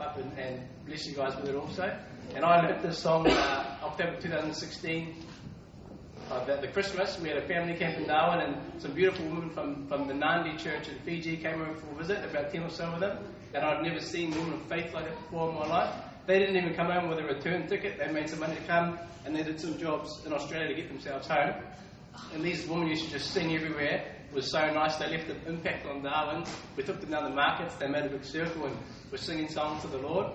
up and, and bless you guys with it also. And I learnt this song uh, October 2016. Uh, the, the Christmas, we had a family camp in Darwin, and some beautiful women from, from the Nandi church in Fiji came over for a visit, about 10 or so of them. And I'd never seen women of faith like that before in my life. They didn't even come home with a return ticket. They made some money to come, and they did some jobs in Australia to get themselves home. And these women used to just sing everywhere. Was so nice. They left an impact on Darwin. We took them down the markets. They made a big circle and were singing songs to the Lord.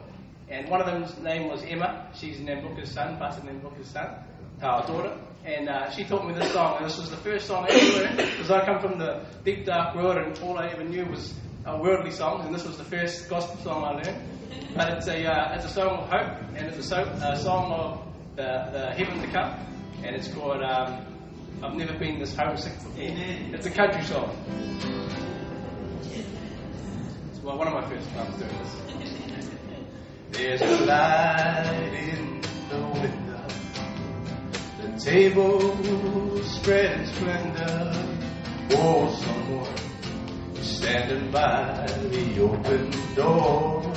And one of them's name was Emma. She's Nambuka's son, Pastor Nambuka's son, our daughter. And uh, she taught me this song. And this was the first song I ever learned because I come from the deep, dark world, and all I ever knew was uh, worldly songs. And this was the first gospel song I learned. But it's a, uh, it's a song of hope, and it's a, so, song of the, the heaven to come. And it's called um, I've Never Been This Homesick Before. It's a country song. It's well, one of my first times doing this. There's a light in the window, the table spread in splendor. Oh, someone standing by the open door.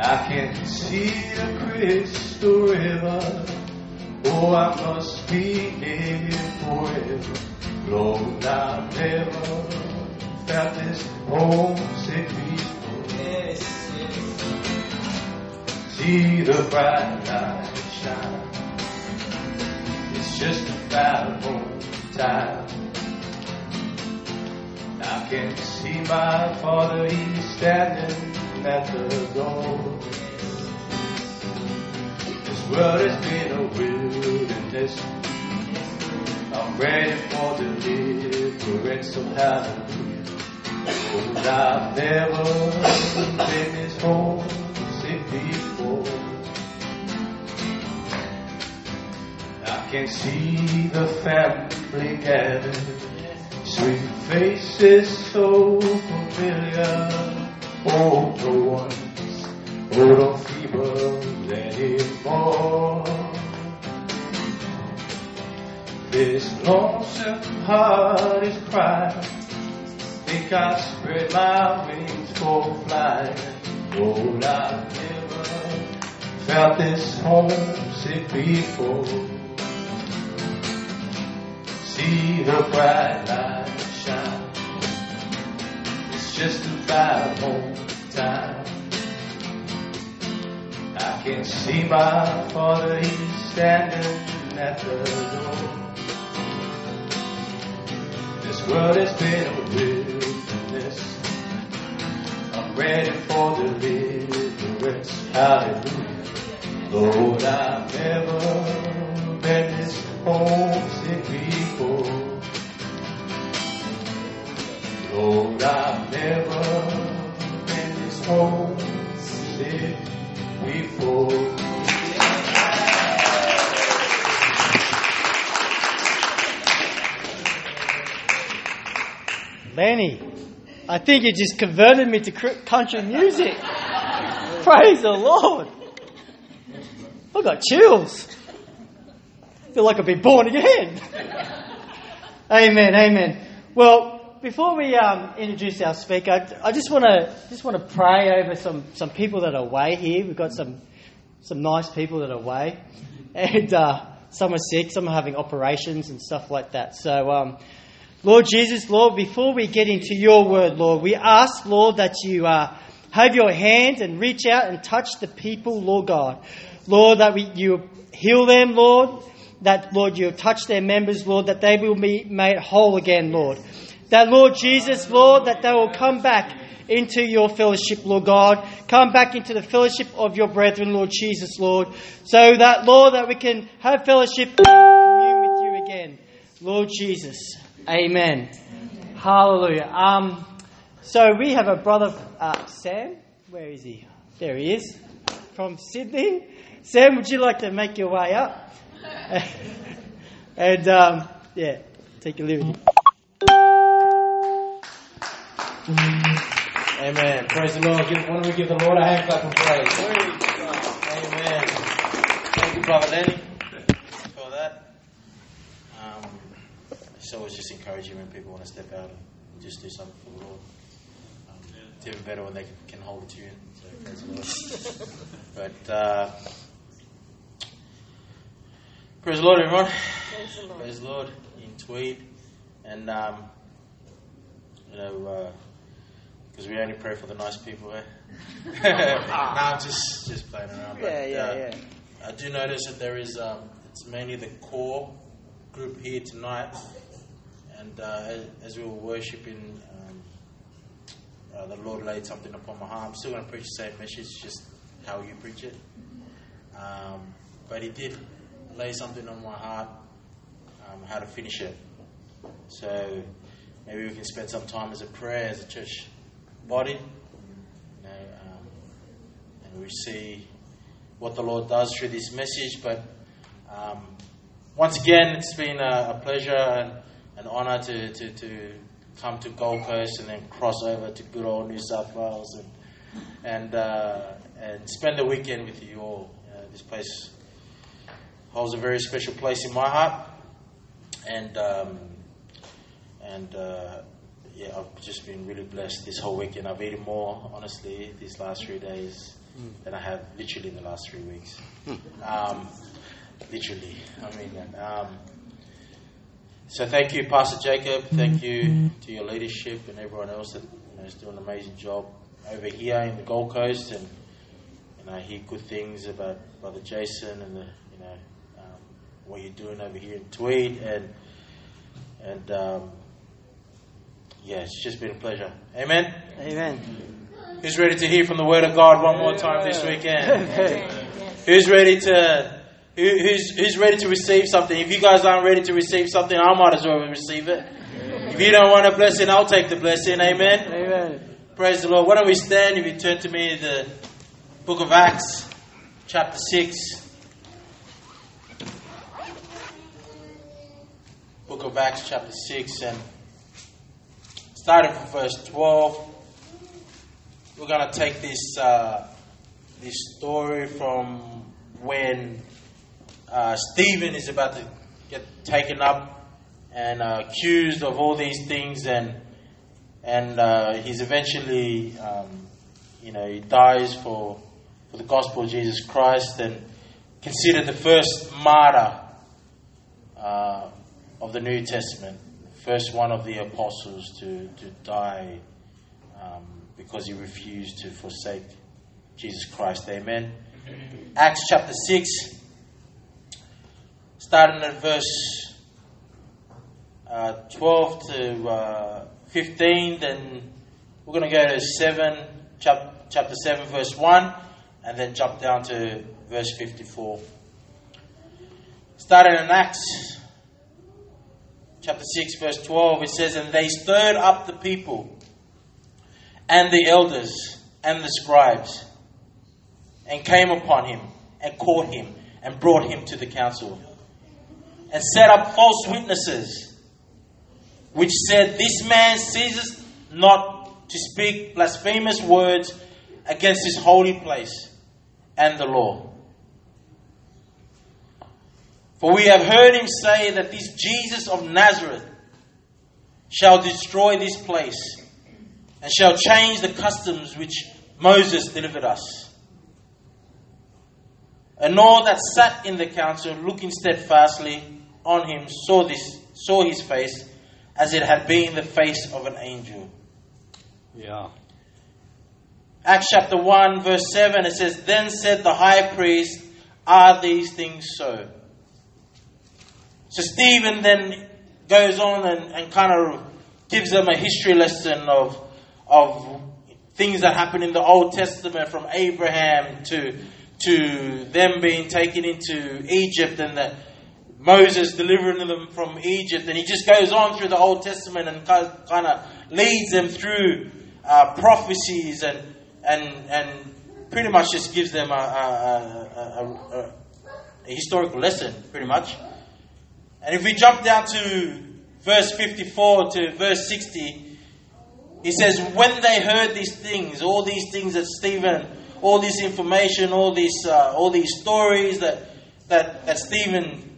I can see the crystal river. Oh, I must be near forever. Lord, I've never felt this homesick before. See the bright light shine. It's just about home time. I can see my father, he's standing at the door. This world has been a I'm ready for deliverance, so hallelujah. Oh, I've never been this homesick before. I can see the family gathered, sweet faces so familiar. Oh, the ones who don't feeble anymore. This lonesome heart is crying. Think I spread my wings for flight. Oh, I've never felt this homesick before. See the bright light shine. It's just about home time. I can see my father, he's standing at the door. World has been a wilderness. I'm ready for deliverance. Hallelujah. Lord, I've never been this homesick before. Lord, I've never been this homesick before. Lenny, I think you just converted me to country music. Praise the Lord. I got chills. feel like I've been born again. amen, amen. Well, before we um, introduce our speaker, I, I just want to just want to pray over some, some people that are away here. We've got some some nice people that are away, and uh, some are sick, some are having operations and stuff like that. So. Um, Lord Jesus, Lord, before we get into your word, Lord, we ask, Lord, that you uh, have your hand and reach out and touch the people, Lord God. Lord, that we, you heal them, Lord, that, Lord, you touch their members, Lord, that they will be made whole again, Lord. That, Lord Jesus, Lord, that they will come back into your fellowship, Lord God. Come back into the fellowship of your brethren, Lord Jesus, Lord. So that, Lord, that we can have fellowship and commune with you again. Lord Jesus. Amen. Hallelujah. Um, so we have a brother, uh, Sam. Where is he? There he is, from Sydney. Sam, would you like to make your way up? and um, yeah, take a liberty. Amen. Praise the Lord. Give, why don't we give the Lord a hand clap and praise? Amen. Thank you, Brother Lenny, for that. Um, it's always just encouraging when people want to step out and just do something for the Lord. Um, it's even better when they can hold a tune. So praise the Lord. but uh, praise the Lord, everyone. Praise the Lord. Praise the Lord in Tweed, and um, you know, because we only pray for the nice people. Eh? no, I'm just just playing around. But, Yeah, yeah, uh, yeah. I do notice that there is um, it's mainly the core group here tonight, and uh, as, we were worshiping, um, uh, the Lord laid something upon my heart. I'm still going to preach the same message, just how you preach it. Um, but He did lay something on my heart, um, how to finish it. So maybe we can spend some time as a prayer, as a church body, you know, um, and we see what the Lord does through this message. But um, once again, it's been a, a pleasure an honour to, to, to come to Gold Coast and then cross over to good old New South Wales and and uh, and spend the weekend with you all. Uh, this place holds a very special place in my heart, and um, and uh, yeah, I've just been really blessed this whole weekend. I've eaten more, honestly, these last three days than I have literally in the last three weeks. Um, literally, I mean that. Um, so thank you, Pastor Jacob. Thank you to your leadership and everyone else that you know, is doing an amazing job over here in the Gold Coast. And you know, I hear good things about Brother Jason and the you know um, what you're doing over here in Tweed. And and um, yeah, it's just been a pleasure. Amen. Amen. Who's ready to hear from the Word of God one more time this weekend? Who's ready to who's who's ready to receive something? If you guys aren't ready to receive something, I might as well receive it. If you don't want a blessing, I'll take the blessing. Amen. Amen. Praise the Lord. Why don't we stand? If you turn to me, the book of Acts, chapter six. Book of Acts, chapter six, and starting from verse twelve. We're going to take this uh, this story from when uh, Stephen is about to get taken up and uh, accused of all these things, and and uh, he's eventually, um, you know, he dies for for the gospel of Jesus Christ, and considered the first martyr uh, of the New Testament, first one of the apostles to to die um, because he refused to forsake Jesus Christ. Amen. Acts chapter 6, starting at verse uh, 12 to uh, 15, then we're going to go to 7, chap- chapter 7, verse 1, and then jump down to verse 54. Starting in Acts chapter 6, verse 12, it says, And they stirred up the people and the elders and the scribes and came upon him and caught him and brought him to the council and set up false witnesses which said this man ceases not to speak blasphemous words against this holy place and the law for we have heard him say that this Jesus of Nazareth shall destroy this place and shall change the customs which Moses delivered us. And all that sat in the council, looking steadfastly on him, saw this, saw his face, as it had been the face of an angel. Yeah. Acts chapter 1, verse 7, it says, Then said the high priest, Are these things so? So Stephen then goes on and, and kind of gives them a history lesson of, of things that happened in the Old Testament from Abraham to, to them being taken into Egypt and that Moses delivering them from Egypt. And he just goes on through the Old Testament and kind of leads them through uh, prophecies and, and, and pretty much just gives them a, a, a, a, historical lesson, pretty much. And if we jump down to verse 54 to verse 60, he says, When they heard these things, all these things that Stephen, all this information, all these, uh, all these stories that, that, that Stephen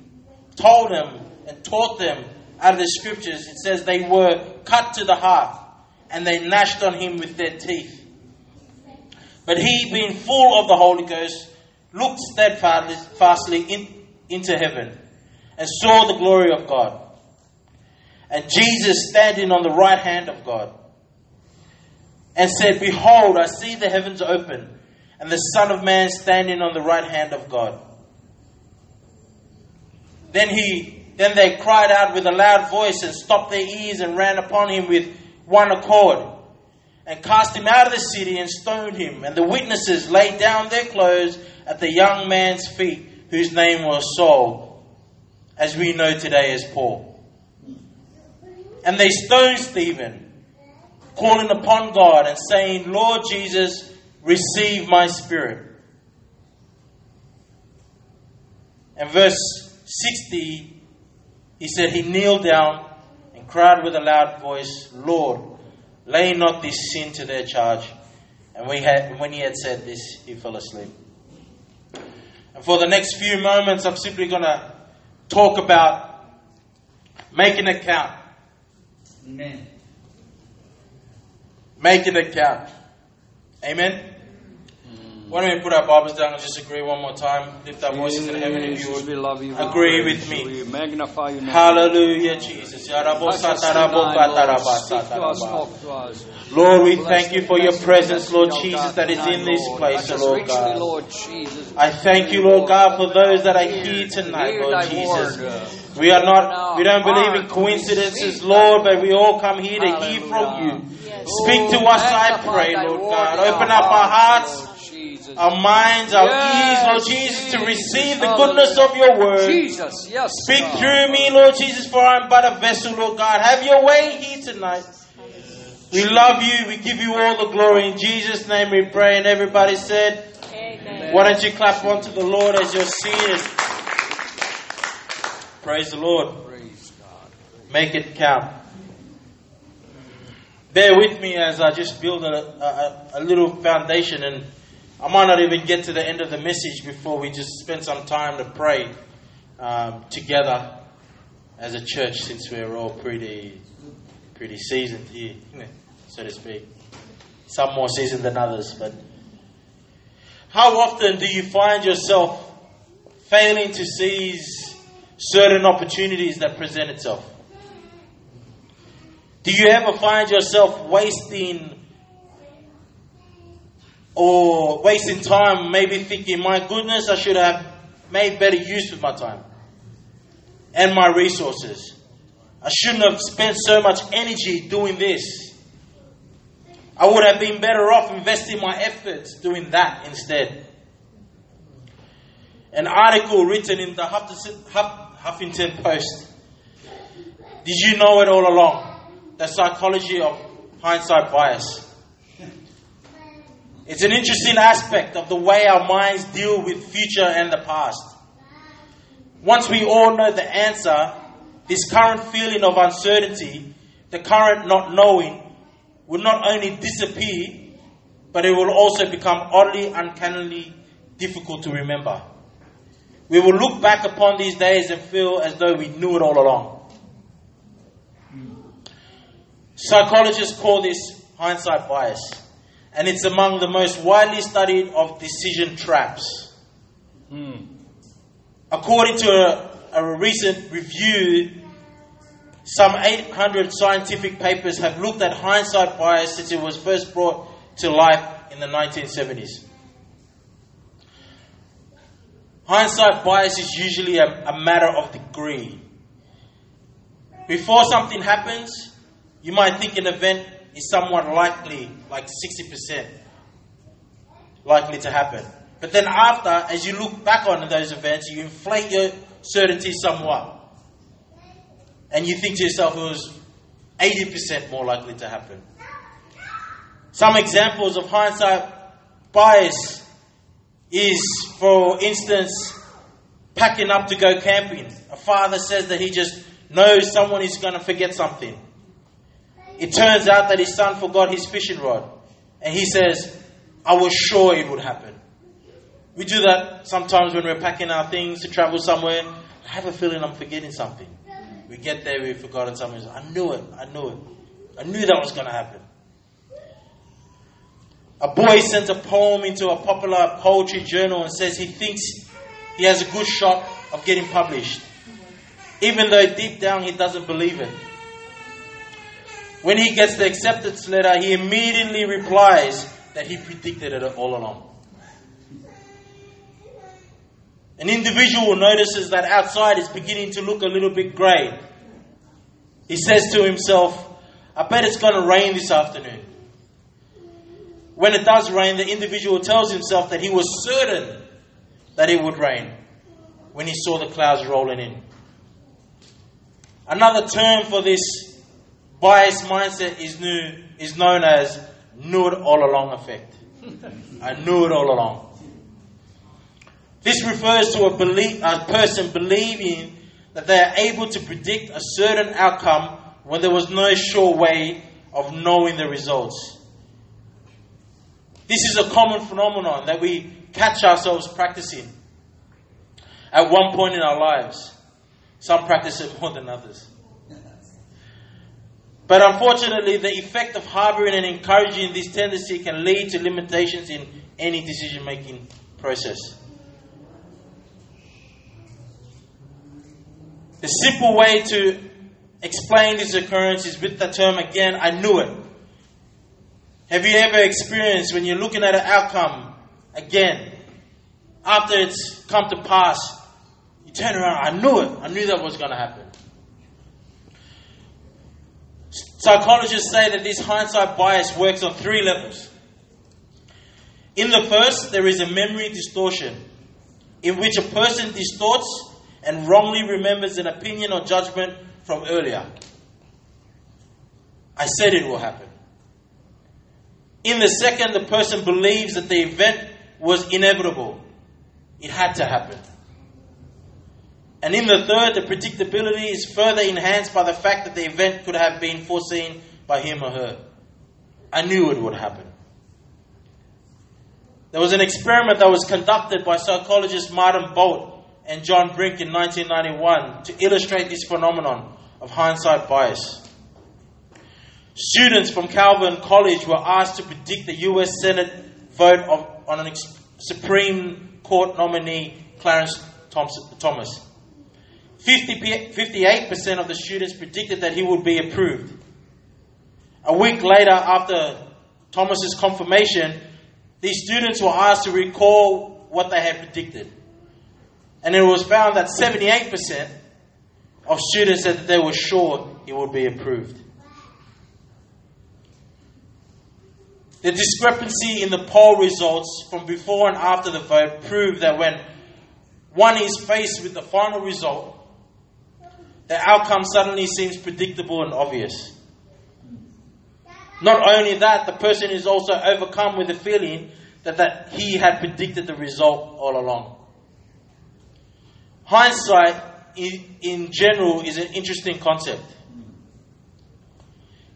told them and taught them out of the scriptures, it says they were cut to the heart and they gnashed on him with their teeth. But he, being full of the Holy Ghost, looked steadfastly in, into heaven and saw the glory of God. And Jesus standing on the right hand of God and said, Behold, I see the heavens open and the Son of Man standing on the right hand of God. Then he then they cried out with a loud voice and stopped their ears and ran upon him with one accord and cast him out of the city and stoned him. And the witnesses laid down their clothes at the young man's feet, whose name was Saul, as we know today as Paul. And they stoned Stephen, calling upon God and saying, Lord Jesus, receive my spirit. And verse 60, he said, He kneeled down and cried with a loud voice, Lord, lay not this sin to their charge. And we had, when he had said this, he fell asleep. And for the next few moments, I'm simply going to talk about making it count. Amen. Making it count. Amen. Why don't we put our Bibles down and just agree one more time? Lift our voices in heaven if you Jesus, we would. love you. agree with me. praise you, We magnify your. Hallelujah, Jesus. Yarabo Touch us satarabo tonight, Lord. kataraba Speak to us, sataraba. talk to us. Lord, we thank you for your presence, Lord Jesus, that is in this place, Touch us Lord God. I thank you, Lord God, for those that are here tonight, Lord Jesus. We are not, we don't believe in coincidences, Lord, but we all come here to hear from you. Speak to Oh, us, I pray, Lord God. Open up our hearts, Lord Jesus. Our minds, our Yes, ears, Lord Jesus, to receive the goodness of your word. Jesus, yes. Speak God. through me, Lord Jesus, for I'm but a vessel, Lord God. Have your way here tonight. We love you. We give you all the glory. In Jesus' name we pray. And everybody said, Amen. why don't you clap onto the Lord as you're seated? Praise the Lord. Praise God. Make it count. Bear with me as I just build a, a, a little foundation, and I might not even get to the end of the message before we just spend some time to pray um, together as a church, since we're all pretty pretty seasoned here, so to speak. Some more seasoned than others, but how often do you find yourself failing to seize certain opportunities that present itself? Do you ever find yourself wasting or wasting time, maybe thinking, my goodness, I should have made better use of my time and my resources? I shouldn't have spent so much energy doing this. I would have been better off investing my efforts doing that instead. An article written in the Huffington Post. Did you know it all along? The psychology of hindsight bias. It's an interesting aspect of the way our minds deal with future and the past. Once we all know the answer, this current feeling of uncertainty, the current not knowing, will not only disappear, but it will also become oddly, uncannily difficult to remember. We will look back upon these days and feel as though we knew it all along. Psychologists call this hindsight bias, and it's among the most widely studied of decision traps. Hmm. According to a, a recent review, some 800 scientific papers have looked at hindsight bias since it was first brought to life in the 1970s. Hindsight bias is usually a, a matter of degree. Before something happens, you might think an event is somewhat likely, like 60% likely to happen. But then after, as you look back on those events, you inflate your certainty somewhat. And you think to yourself it was 80% more likely to happen. Some examples of hindsight bias is, for instance, packing up to go camping. A father says that he just knows someone is going to forget something. It turns out that his son forgot his fishing rod. And he says, I was sure it would happen. We do that sometimes when we're packing our things to travel somewhere. I have a feeling I'm forgetting something. We get there, we've forgotten something. I knew it, I knew it. I knew that was going to happen. A boy sends a poem into a popular poetry journal and says he thinks he has a good shot of getting published, even though deep down he doesn't believe it. When he gets the acceptance letter, he immediately replies that he predicted it all along. An individual notices that outside is beginning to look a little bit grey. He says to himself, I bet it's going to rain this afternoon. When it does rain, the individual tells himself that he was certain that it would rain when he saw the clouds rolling in. Another term for this biased mindset is, new, is known as knew it all along effect. I knew it all along. This refers to a, belief, a person believing that they are able to predict a certain outcome when there was no sure way of knowing the results. This is a common phenomenon that we catch ourselves practicing at one point in our lives. Some practice it more than others. But unfortunately, the effect of harboring and encouraging this tendency can lead to limitations in any decision making process. The simple way to explain this occurrence is with the term again, I knew it. Have you ever experienced when you're looking at an outcome again, after it's come to pass, you turn around, I knew it. I knew that was going to happen. Psychologists say that this hindsight bias works on three levels. In the first, there is a memory distortion, in which a person distorts and wrongly remembers an opinion or judgment from earlier. I said it will happen. In the second, the person believes that the event was inevitable, it had to happen. And in the third, the predictability is further enhanced by the fact that the event could have been foreseen by him or her. I knew it would happen. There was an experiment that was conducted by psychologists Martin Bolt and John Brink in 1991 to illustrate this phenomenon of hindsight bias. Students from Calvin College were asked to predict the US Senate vote of, on a ex- Supreme Court nominee, Clarence Thomas. 50, 58% of the students predicted that he would be approved. A week later, after Thomas's confirmation, these students were asked to recall what they had predicted. And it was found that 78% of students said that they were sure he would be approved. The discrepancy in the poll results from before and after the vote proved that when one is faced with the final result, the outcome suddenly seems predictable and obvious. Not only that, the person is also overcome with the feeling that, that he had predicted the result all along. Hindsight, in, in general, is an interesting concept.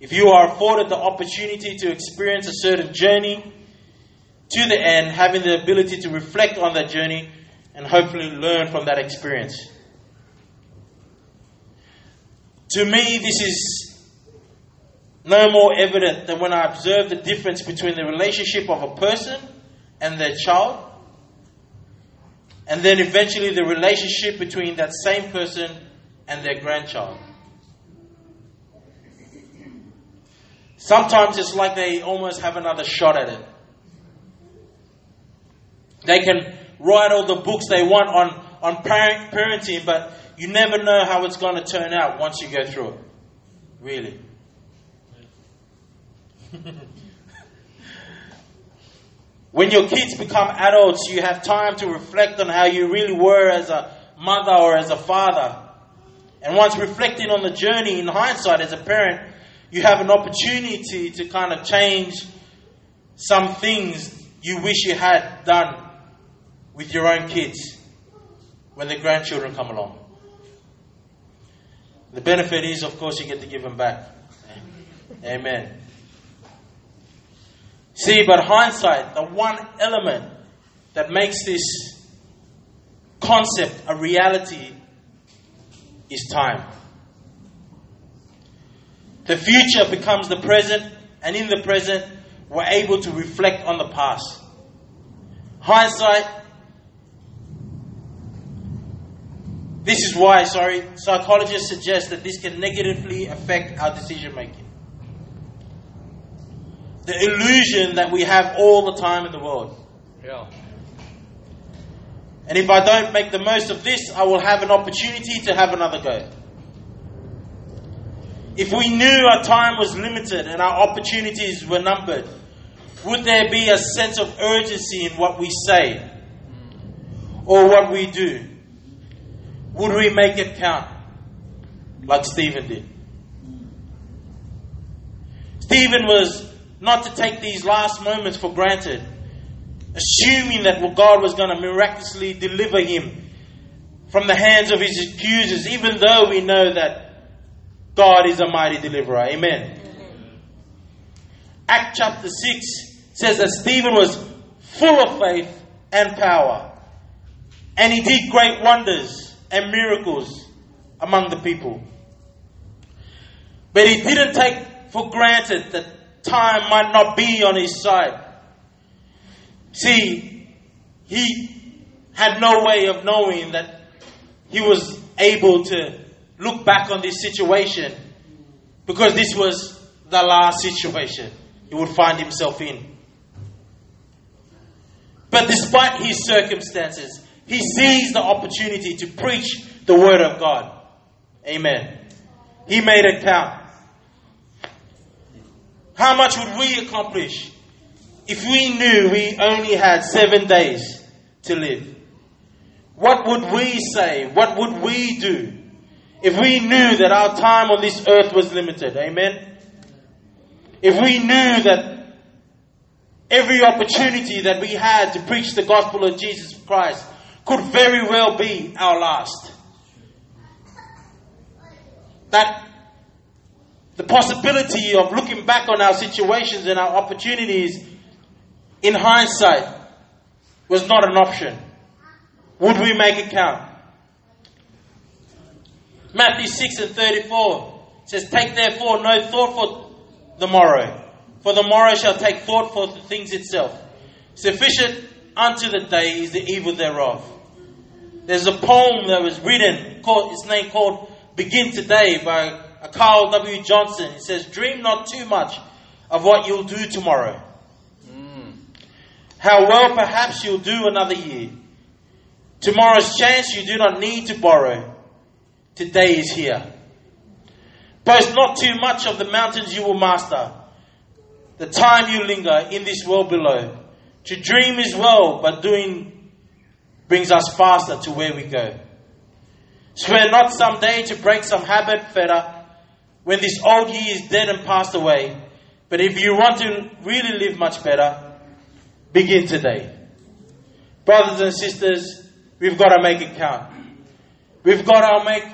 If you are afforded the opportunity to experience a certain journey to the end, having the ability to reflect on that journey and hopefully learn from that experience. To me, this is no more evident than when I observe the difference between the relationship of a person and their child, and then eventually the relationship between that same person and their grandchild. Sometimes it's like they almost have another shot at it. They can write all the books they want on, on parent, parenting, but you never know how it's going to turn out once you go through it. Really. when your kids become adults, you have time to reflect on how you really were as a mother or as a father. And once reflecting on the journey in hindsight as a parent, you have an opportunity to kind of change some things you wish you had done with your own kids when the grandchildren come along. The benefit is, of course, you get to give them back. Amen. See, but hindsight, the one element that makes this concept a reality is time. The future becomes the present, and in the present, we're able to reflect on the past. Hindsight, this is why, sorry, psychologists suggest that this can negatively affect our decision making. The illusion that we have all the time in the world. Yeah. And if I don't make the most of this, I will have an opportunity to have another go. If we knew our time was limited and our opportunities were numbered, would there be a sense of urgency in what we say or what we do? Would we make it count like Stephen did? Stephen was not to take these last moments for granted, assuming that God was going to miraculously deliver him from the hands of his accusers, even though we know that God is a mighty deliverer. Amen. Act chapter 6 says that Stephen was full of faith and power, and he did great wonders and miracles among the people. But he didn't take for granted that time might not be on his side. See, he had no way of knowing that he was able to look back on this situation because this was the last situation he would find himself in. But despite his circumstances, he sees the opportunity to preach the word of God. Amen. He made it count. How much would we accomplish if we knew we only had seven days to live? What would we say? What would we do if we knew that our time on this earth was limited? Amen. If we knew that every opportunity that we had to preach the gospel of Jesus Christ could very well be our last. That the possibility of looking back on our situations and our opportunities in hindsight was not an option. Would we make it count? Matthew 6 and 34 says, Take therefore no thought for the morrow, for the morrow shall take thought for the things itself. Sufficient unto the day is the evil thereof. There's a poem that was written, called, its name called Begin Today by Carl W. Johnson. It says, Dream not too much of what you'll do tomorrow. How well perhaps you'll do another year. Tomorrow's chance you do not need to borrow. Today is here. Boast not too much of the mountains you will master. The time you linger in this world below. To dream is well, but doing brings us faster to where we go. Swear not someday to break some habit fetter when this old year is dead and passed away. But if you want to really live much better, begin today. Brothers and sisters, we've got to make it count. We've got to make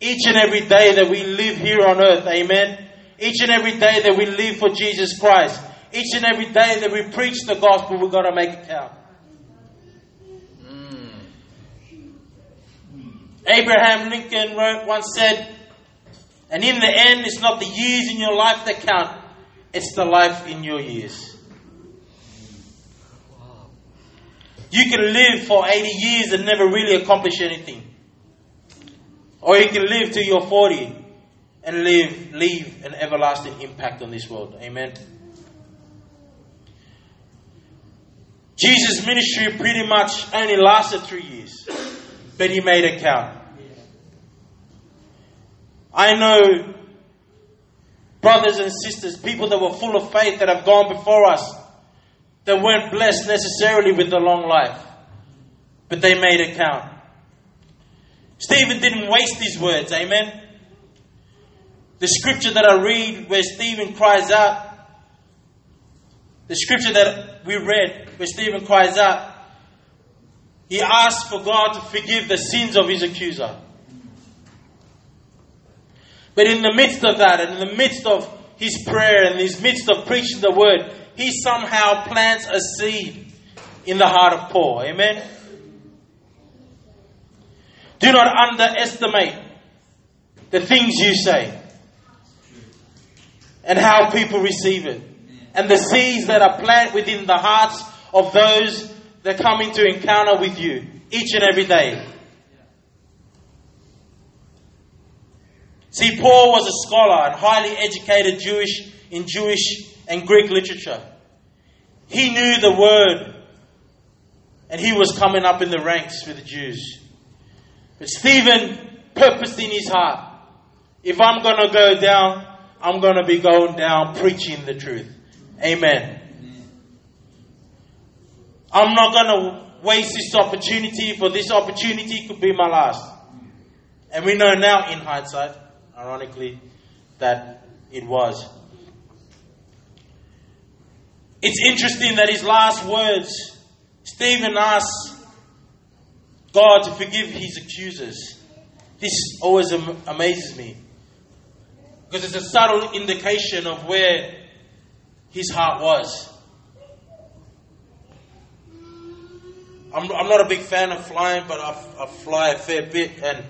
each and every day that we live here on earth, amen. Each and every day that we live for Jesus Christ, each and every day that we preach the gospel, we've got to make it count. Abraham Lincoln once said, and in the end, it's not the years in your life that count, it's the life in your years. You can live for 80 years and never really accomplish anything. Or you can live till you're 40 and live, leave an everlasting impact on this world. Amen. Jesus' ministry pretty much only lasted three years, but he made it count. I know brothers and sisters, people that were full of faith that have gone before us, that weren't blessed necessarily with a long life, but they made it count. Stephen didn't waste his words, amen. The scripture that I read where Stephen cries out, the scripture that we read where Stephen cries out, he asked for God to forgive the sins of his accuser. But in the midst of that, and in the midst of his prayer, and in his midst of preaching the word, he somehow plants a seed in the heart of Paul. Amen. Do not underestimate the things you say and how people receive it and the seeds that are planted within the hearts of those that come into encounter with you each and every day. See, Paul was a scholar and highly educated Jewish in Jewish and Greek literature. He knew the word and he was coming up in the ranks with the Jews. But Stephen purposed in his heart if I'm going to go down, I'm going to be going down preaching the truth. Amen. I'm not going to waste this opportunity, for this opportunity could be my last. And we know now, in hindsight, ironically, that it was. It's interesting that his last words, Stephen asks God to forgive his accusers. This always am- amazes me. Because it's a subtle indication of where his heart was. I'm, I'm not a big fan of flying, but I, I fly a fair bit, and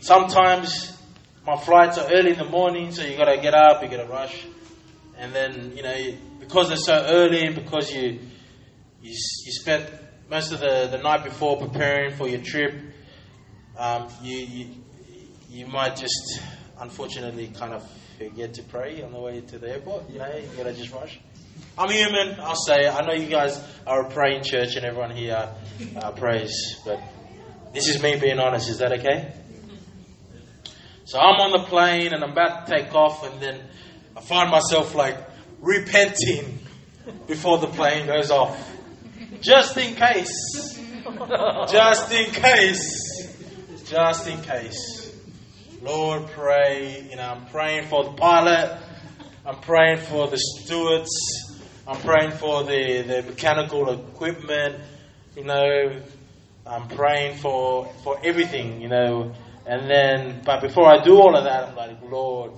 sometimes my flights are early in the morning, so you got to get up, you got to rush, and then you know because they're so early, because you you, you spent most of the, the night before preparing for your trip, um, you, you you might just unfortunately kind of forget to pray on the way to the airport. You know, you gotta just rush. I'm human, I'll say. I know you guys are a praying church and everyone here uh, prays, but this is me being honest. Is that okay? So I'm on the plane and I'm about to take off, and then I find myself like repenting before the plane goes off. Just in case. Just in case. Just in case. Lord, pray. You know, I'm praying for the pilot. I'm praying for the stewards. I'm praying for the, the mechanical equipment. You know, I'm praying for for everything. You know, and then, but before I do all of that, I'm like, Lord,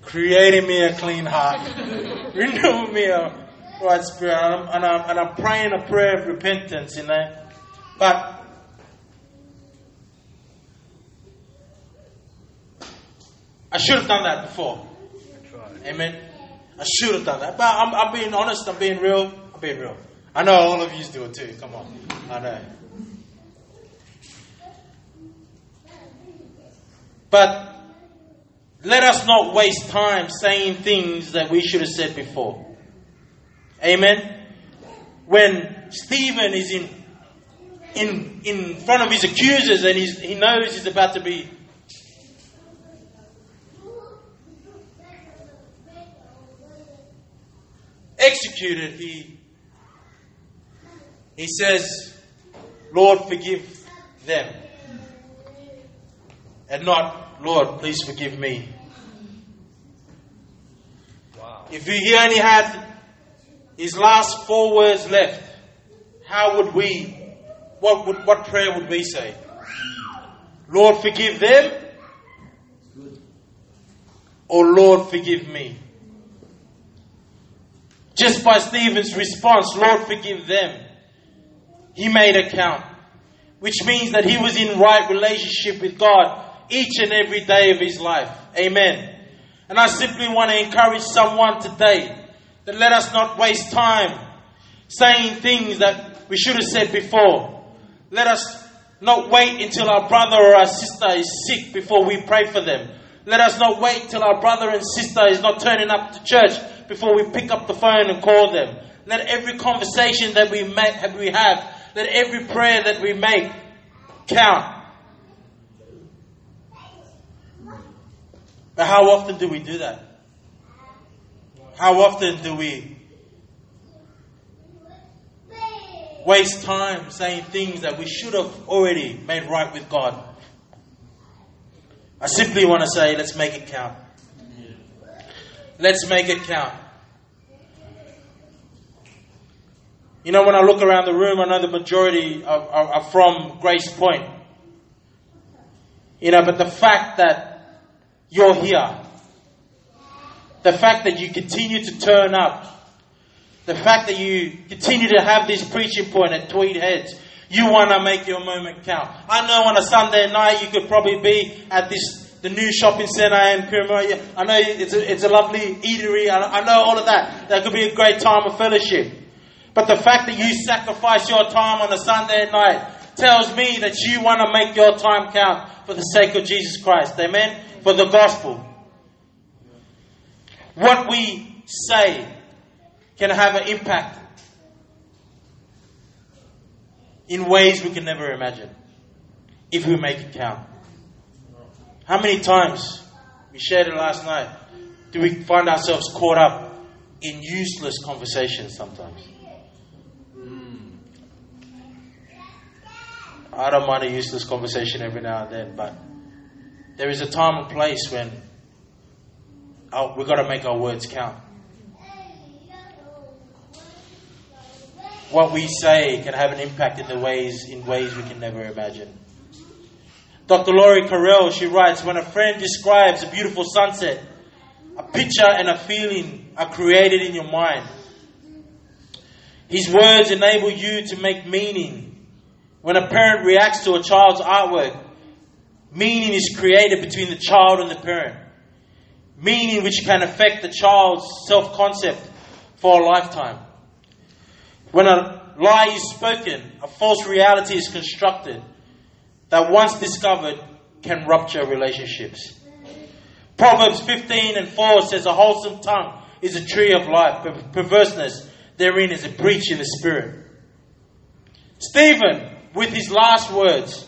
creating me a clean heart, renew me a right spirit, and I'm, and I'm and I'm praying a prayer of repentance. You know, but I should have done that before. Amen. I should have done that. But I'm, I'm being honest, I'm being real. I'm being real. I know all of you do it too. Come on. I know. But let us not waste time saying things that we should have said before. Amen. When Stephen is in in in front of his accusers and he knows he's about to be executed, he, he says, Lord, forgive them. And not, Lord, please forgive me. If he only had his last four words left, how would we, what, would, what prayer would we say? Lord, forgive them? Or Lord, forgive me? Just by Stephen's response, Lord, forgive them. He made a count, which means that he was in right relationship with God each and every day of his life. Amen. And I simply want to encourage someone today that let us not waste time saying things that we should have said before. Let us not wait until our brother or our sister is sick before we pray for them. Let us not wait till our brother and sister is not turning up to church before we pick up the phone and call them. Let every conversation that we make, we have, let every prayer that we make count. But how often do we do that? How often do we waste time saying things that we should have already made right with God? I simply want to say, let's make it count. Let's make it count. You know, when I look around the room, I know the majority are, are, are from Grace Point. You know, but the fact that you're here, the fact that you continue to turn up, the fact that you continue to have this preaching point at Tweed Heads, you want to make your moment count. I know on a Sunday night you could probably be at this the new shopping centre in Coomera. I know it's a, it's a lovely eatery. I know all of that. That could be a great time of fellowship. But the fact that you sacrifice your time on a Sunday night tells me that you want to make your time count for the sake of Jesus Christ. Amen? For the gospel. What we say can have an impact in ways we can never imagine if we make it count. How many times, we shared it last night, do we find ourselves caught up in useless conversations sometimes? I don't mind a useless conversation every now and then, but there is a time and place when oh, our, we've got to make our words count. What we say can have an impact in the ways in ways we can never imagine. Dr. Lori Carrell, she writes, when a friend describes a beautiful sunset, a picture and a feeling are created in your mind. His words enable you to make meaning. When a parent reacts to a child's artwork, meaning is created between the child and the parent. Meaning which can affect the child's self concept for a lifetime. When a lie is spoken, a false reality is constructed that once discovered can rupture relationships. Proverbs 15 and 4 says, A wholesome tongue is a tree of life, but perverseness therein is a breach in the spirit. Stephen, with his last words,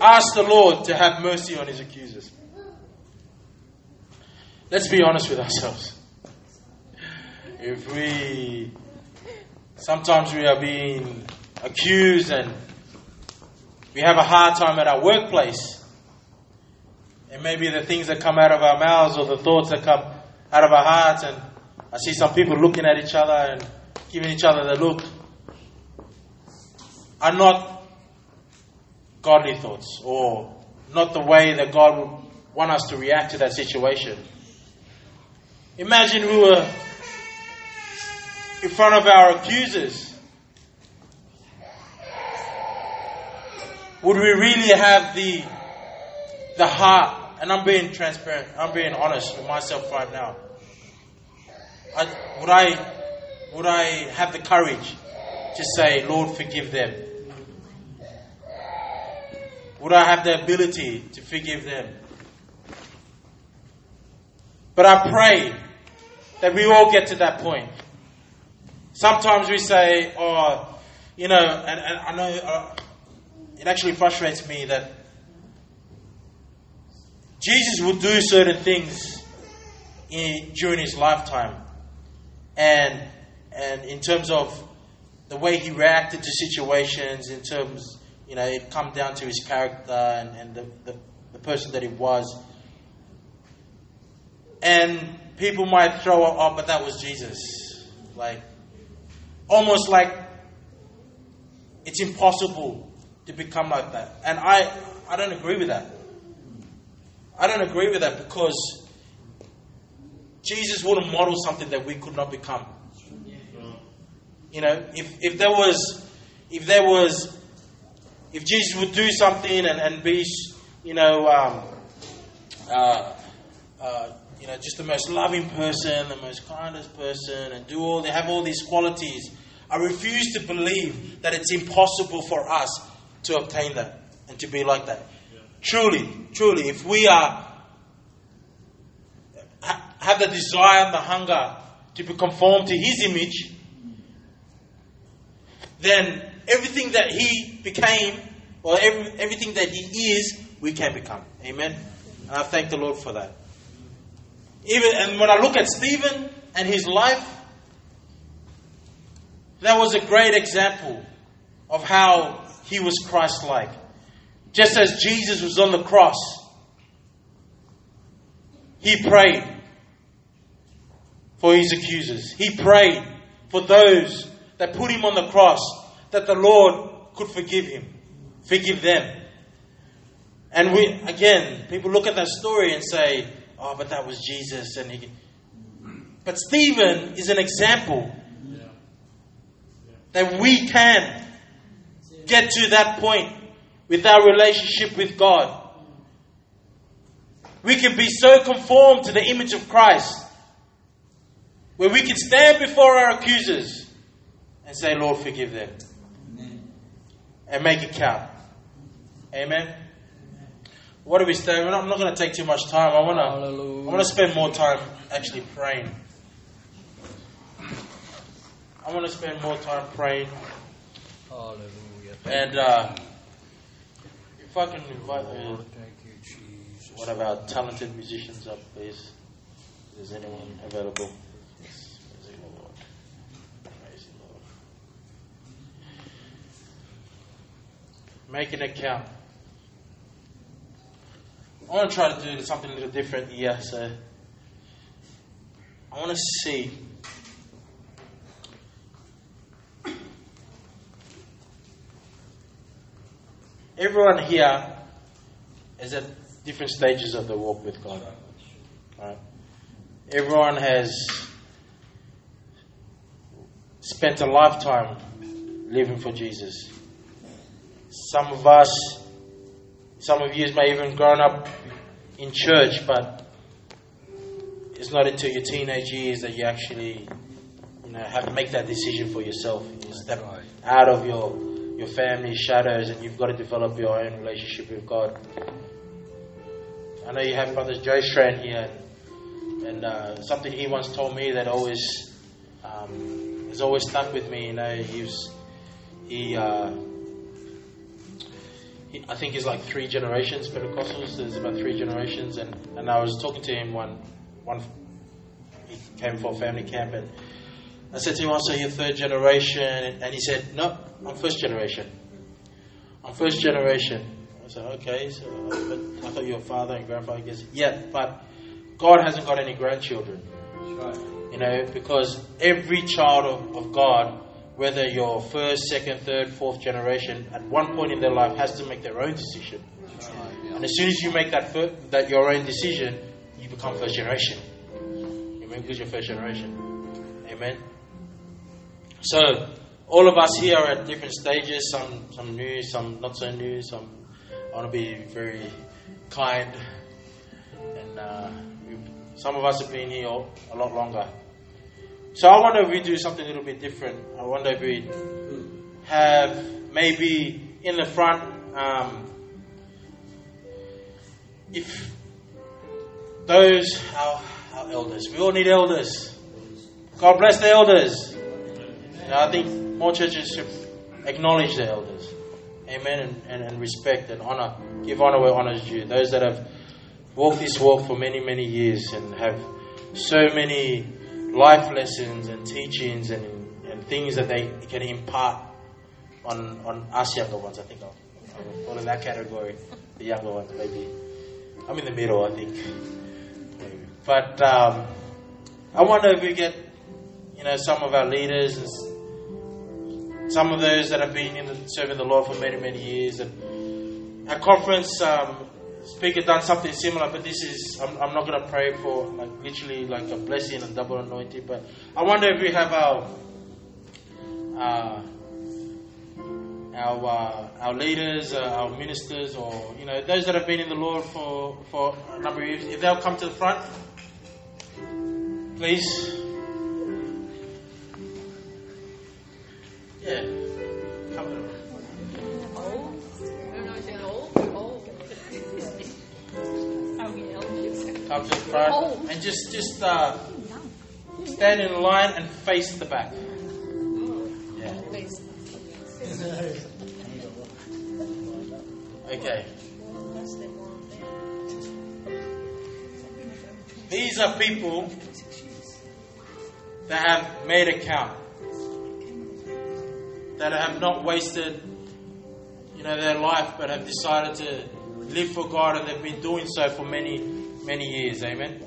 asked the Lord to have mercy on his accusers. Let's be honest with ourselves. If we sometimes we are being accused and we have a hard time at our workplace, it may be the things that come out of our mouths or the thoughts that come out of our hearts, and I see some people looking at each other and giving each other the look, are not godly thoughts or not the way that God would want us to react to that situation. Imagine we were in front of our accusers. Would we really have the the heart? And I'm being transparent. I'm being honest with myself right now. I, would I would I have the courage to say, Lord, forgive them? Would I have the ability to forgive them? But I pray that we all get to that point. Sometimes we say, oh, you know, and, and I know uh, it actually frustrates me that Jesus would do certain things in, during his lifetime. And, and in terms of the way he reacted to situations, in terms, you know, it come down to his character and, and the, the, the person that he was. And people might throw, up, oh, but that was Jesus. Like, almost like it's impossible to become like that. And I, I don't agree with that. I don't agree with that because Jesus wouldn't model something that we could not become. You know, if, if there was, if there was, if Jesus would do something and, and be, you know, um, uh, uh, you know, just the most loving person, the most kindest person, and do all they have all these qualities. I refuse to believe that it's impossible for us to obtain that and to be like that. Yeah. Truly, truly, if we are ha, have the desire and the hunger to be conformed to His image, then everything that He became, or every, everything that He is, we can become. Amen. And I thank the Lord for that. Even and when I look at Stephen and his life, that was a great example of how he was Christ like. Just as Jesus was on the cross, he prayed for his accusers. He prayed for those that put him on the cross that the Lord could forgive him, forgive them. And we, again, people look at that story and say, oh, but that was Jesus. And he, but Stephen is an example that we can get to that point with our relationship with God. We can be so conformed to the image of Christ where we can stand before our accusers and say, Lord, forgive them. And make it count. Amen. What do we say? I'm not going to take too much time. I want to. I want to spend more time actually praying. I want to spend more time praying. Hallelujah. And uh, if I can invite Thank you, Jesus. one of our talented musicians up, please. Is anyone available? Yes. Praise the Lord. Praise the Lord. Make it count. I want to try to do something a little different here. So I want to see. Everyone here is at different stages of the walk with God. Right? Everyone has spent a lifetime living for Jesus. Some of us, some of you may even grown up in church, but it's not until your teenage years that you actually, you know, have to make that decision for yourself. You step out of your your family's shadows, and you've got to develop your own relationship with God. I know you have Brother Joe Strand here, and uh, something he once told me that always um, has always stuck with me. You know, he was he. Uh, I think he's like three generations Pentecostals. There's about three generations, and, and I was talking to him one one. He came for a family camp, and I said to him, "Oh, so you're third generation?" And he said, "No, I'm first generation. I'm first generation." I said, "Okay, so but I thought your father and grandfather." He goes, "Yeah, but God hasn't got any grandchildren." You know, because every child of, of God, whether you're first, second, third, fourth generation, at one point in their life has to make their own decision. And as soon as you make that fir- that your own decision, you become first generation. Amen. Because you're first generation. Amen. So all of us here are at different stages. Some some new, some not so new. Some I want to be very kind, and uh, some of us have been here a lot longer. So I wonder if we do something a little bit different. I wonder if we have maybe in the front, um, if those our, our elders, we all need elders. God bless the elders. I think more churches should acknowledge the elders. Amen. And, and, and respect and honor. Give honor where honor is due. Those that have walked this walk for many, many years and have so many life lessons and teachings and, and things that they can impart on, on us younger ones. I think I'll, I'll fall in that category. The younger ones, maybe. I'm in the middle, I think. But um, I wonder if we get, you know, some of our leaders and some of those that have been in the, serving the Lord for many, many years. And our conference, um, speaker done something similar, but this is, I'm, I'm not going to pray for like literally like a blessing and double anointing, but I wonder if we have our, uh, our, uh, our leaders, uh, our ministers, or, you know, those that have been in the Lord for, for a number of years, if they'll come to the front, please. Yeah. Come to the front and just just uh, stand in line and face the back. Yeah. Okay. These are people that have made a count. That have not wasted, you know, their life, but have decided to live for God, and they've been doing so for many, many years. Amen.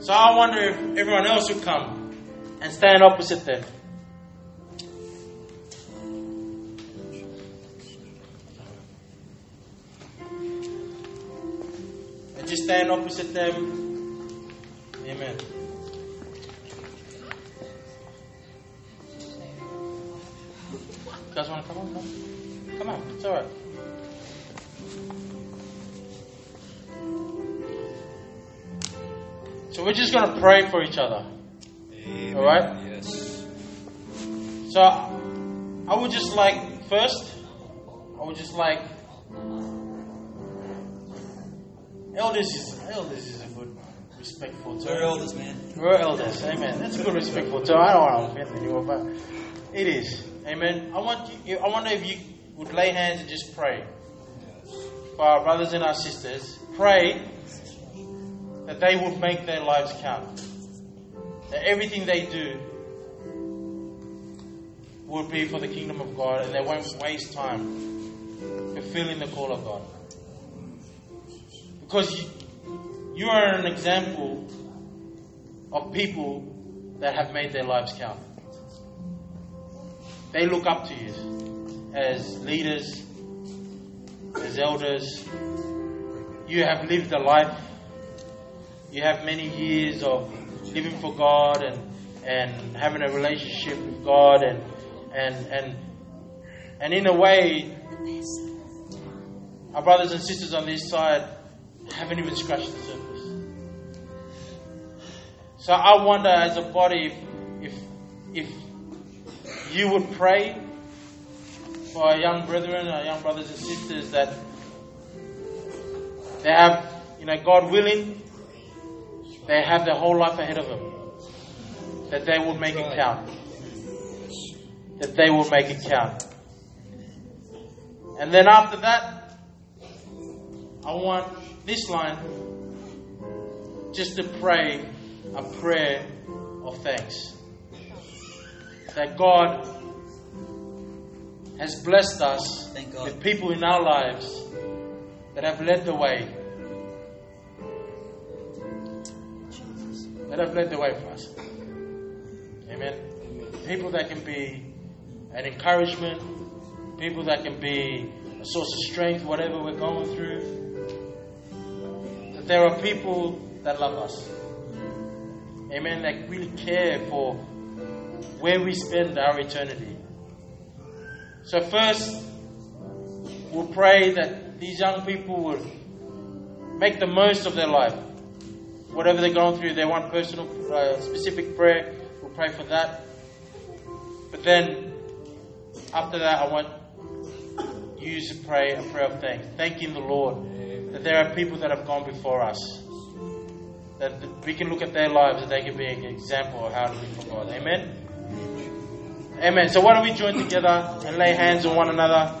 So I wonder if everyone else would come and stand opposite them. And just stand opposite them. Amen. You guys want to come on? Come on, it's all So we're just going to pray for each other. Amen. All right. Yes. So I would just like first, I would just like elders is elders is a good respectful term. We're elders, man. We're elders, amen. That's a good respectful term. I don't want to offend anyone, but it is, amen. I want you. I wonder if you would lay hands and just pray for our brothers and our sisters. Pray that they would make their lives count. That everything they do would be for the kingdom of God and they won't waste time fulfilling the call of God. Because you, you are an example of people that have made their lives count. They look up to you as leaders, as elders. You have lived a life. You have many years of living for God and, and having a relationship with God and and and and in a way our brothers and sisters on this side haven't even scratched the surface. So I wonder as a body if if, if you would pray for our young brethren, our young brothers and sisters that they have, you know, God willing, they have their whole life ahead of them. That they will make it count. That they will make it count. And then after that, I want this line just to pray a prayer of thanks. That God has blessed us with people in our lives that have led the way. That have led the way for us. Amen. People that can be an encouragement, people that can be a source of strength, whatever we're going through. That there are people that love us. Amen. That really care for where we spend our eternity. So, first, we'll pray that these young people would make the most of their life. Whatever they're going through, they want personal, uh, specific prayer. We'll pray for that. But then, after that, I want you to pray a prayer of thanks, thanking the Lord that there are people that have gone before us. That we can look at their lives and they can be an example of how to live for God. Amen. Amen. So why don't we join together and lay hands on one another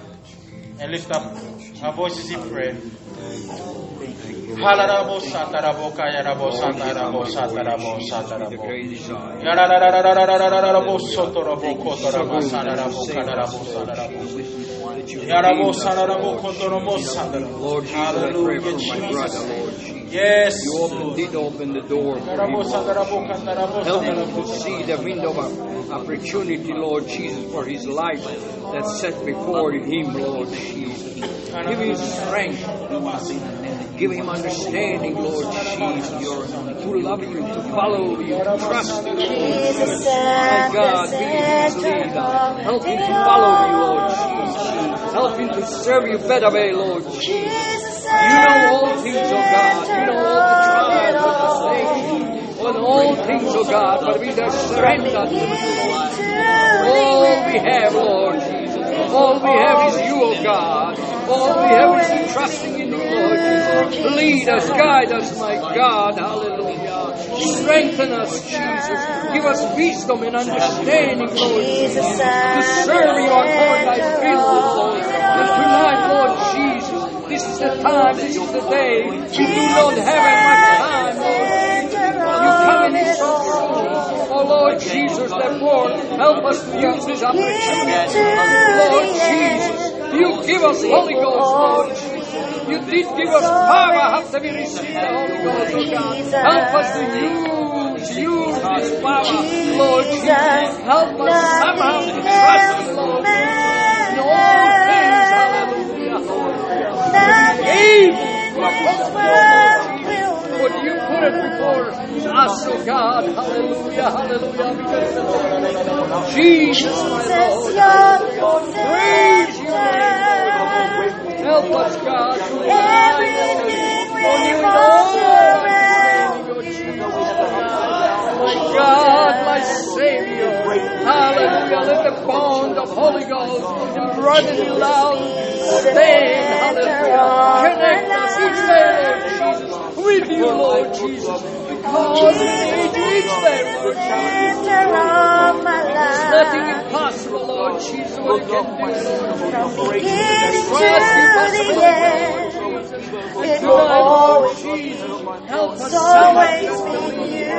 and lift up our voices in prayer. Lord Jesus, Hallelujah, Jesus. Yes. You did open the door. Help him to see the window of opportunity, Lord Jesus, for his life that's set before him, Lord Jesus. Give him strength Give him understanding, Lord Jesus, your, to love you, to follow you, to trust you, Lord Jesus. My God, be his leader. Help him to follow you, Lord Jesus. Help him to serve you better way, Lord Jesus. You know all things, oh God. You know all the trials of the saints. On all things, oh God, but we just surrender to you. All we have, Lord Jesus. All we have is you, oh God. All we have is trusting in you, Lord Jesus. Lead us, guide us, my God. Hallelujah. Strengthen us, Jesus. Give us wisdom and understanding, Lord Jesus. To serve you according to thy will, Lord. And tonight, Lord Jesus, this is the time, this is the day. We do not have much time, Lord You come in soon. Oh Lord Jesus, therefore, help us to use this opportunity. Lord Jesus, you give us Holy Ghost, Lord You did give us power after we received the Holy Ghost, oh God. Help us to use, use this power, Lord Jesus. Help us somehow to trust you, Lord In all things, hallelujah. Able to accomplish, Lord Jesus. What you put it before us, oh God. Hallelujah, hallelujah. Because of Jesus, my Lord. Praise you, Lord. Help us, God. Everything My God, my Savior. Hallelujah. Let the bond of Holy Ghost brotherly love stand. Hallelujah. Connect us each Lord Jesus, with you, Lord Jesus. Because need you each Lord Jesus. center of my There's nothing impossible, Lord Jesus, what you can do, Lord. From beginning to Trust you, the end, it will Lord always Jesus, help us always been you,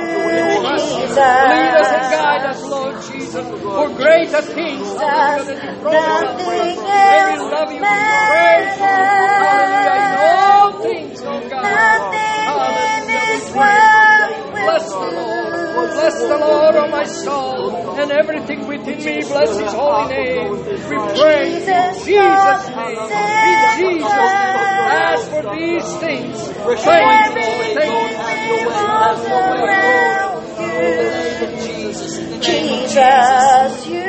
Lead us and guide us, Lord Jesus, for greater things Jesus, that we're going to do. nothing we else you. Hallelujah. In all things, oh God. Bless the Lord. Bless the Lord, oh my soul, and everything within me. Bless his holy name. We pray in Jesus, Jesus' name. In Jesus' name. As for these things, thank you. Thank you. you. Jesus,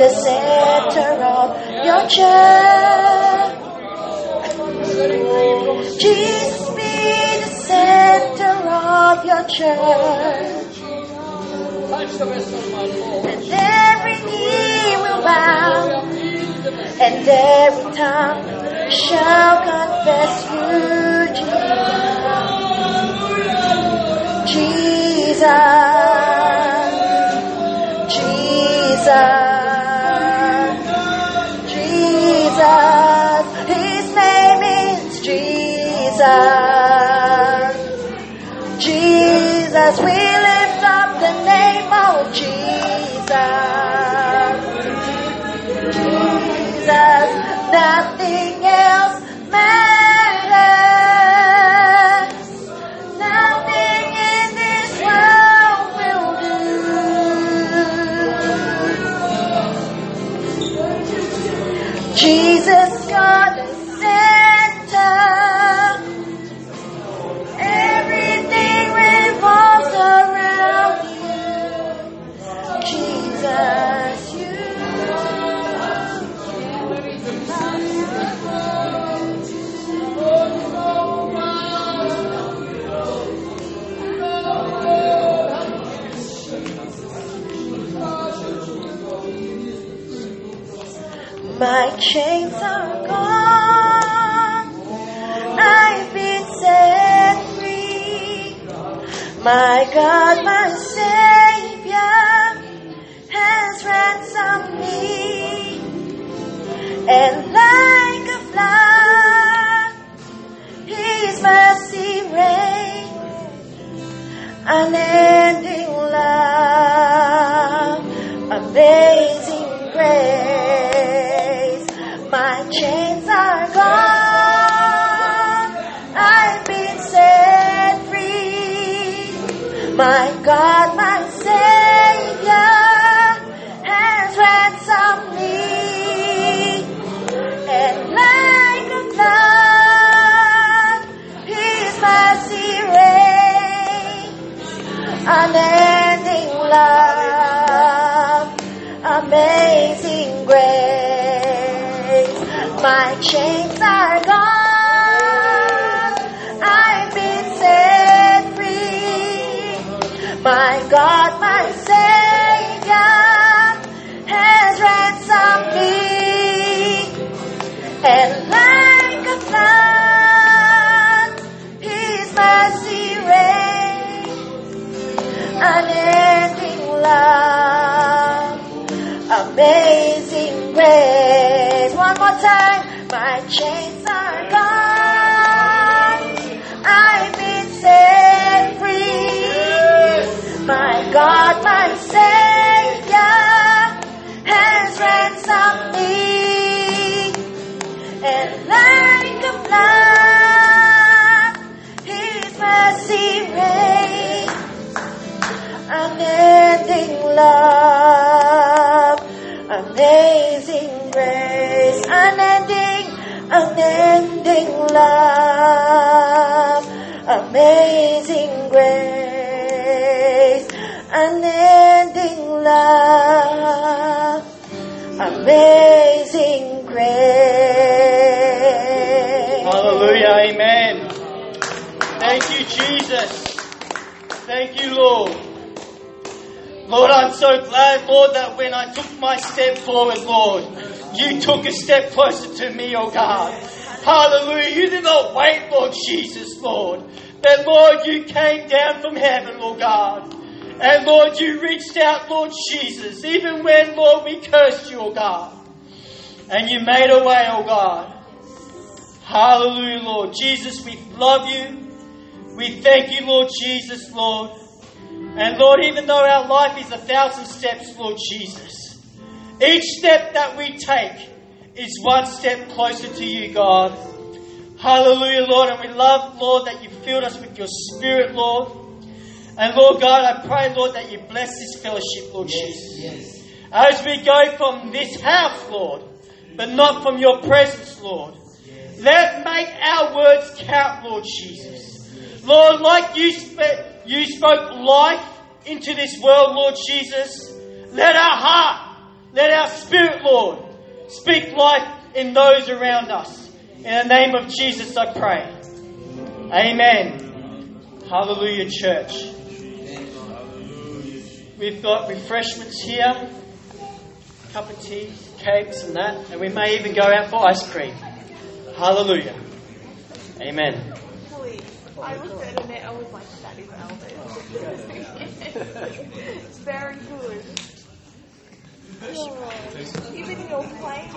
the center of your church. Jesus be the center of your church. And every knee will bow, and every tongue shall confess you, Jesus. Jesus. Jesus. Jesus, we My God, my Savior has ransomed me. And like a flood, His mercy reigns. Unending love, God, love, amazing grace, unending, unending love, amazing grace, unending love, amazing grace. Hallelujah, amen. Thank you, Jesus. Thank you, Lord. Lord, I'm so glad, Lord, that when I took my step forward, Lord, you took a step closer to me, oh God. Hallelujah. You did not wait, Lord Jesus, Lord. But Lord, you came down from heaven, Lord God. And Lord, you reached out, Lord Jesus, even when, Lord, we cursed you, oh God. And you made a way, oh God. Hallelujah, Lord. Jesus, we love you. We thank you, Lord Jesus, Lord. And Lord, even though our life is a thousand steps, Lord Jesus, each step that we take is one step closer to you, God. Hallelujah, Lord. And we love, Lord, that you filled us with your spirit, Lord. And Lord God, I pray, Lord, that you bless this fellowship, Lord Jesus. As we go from this house, Lord, but not from your presence, Lord. Let make our words count, Lord Jesus. Lord, like you, spe- you spoke life into this world, Lord Jesus, let our heart, let our spirit, Lord, speak life in those around us. In the name of Jesus, I pray. Amen. Hallelujah, church. We've got refreshments here, cup of tea, cakes, and that, and we may even go out for ice cream. Hallelujah. Amen. Please. I looked at it and I was like, that is Elvis. it's very good. Even your plane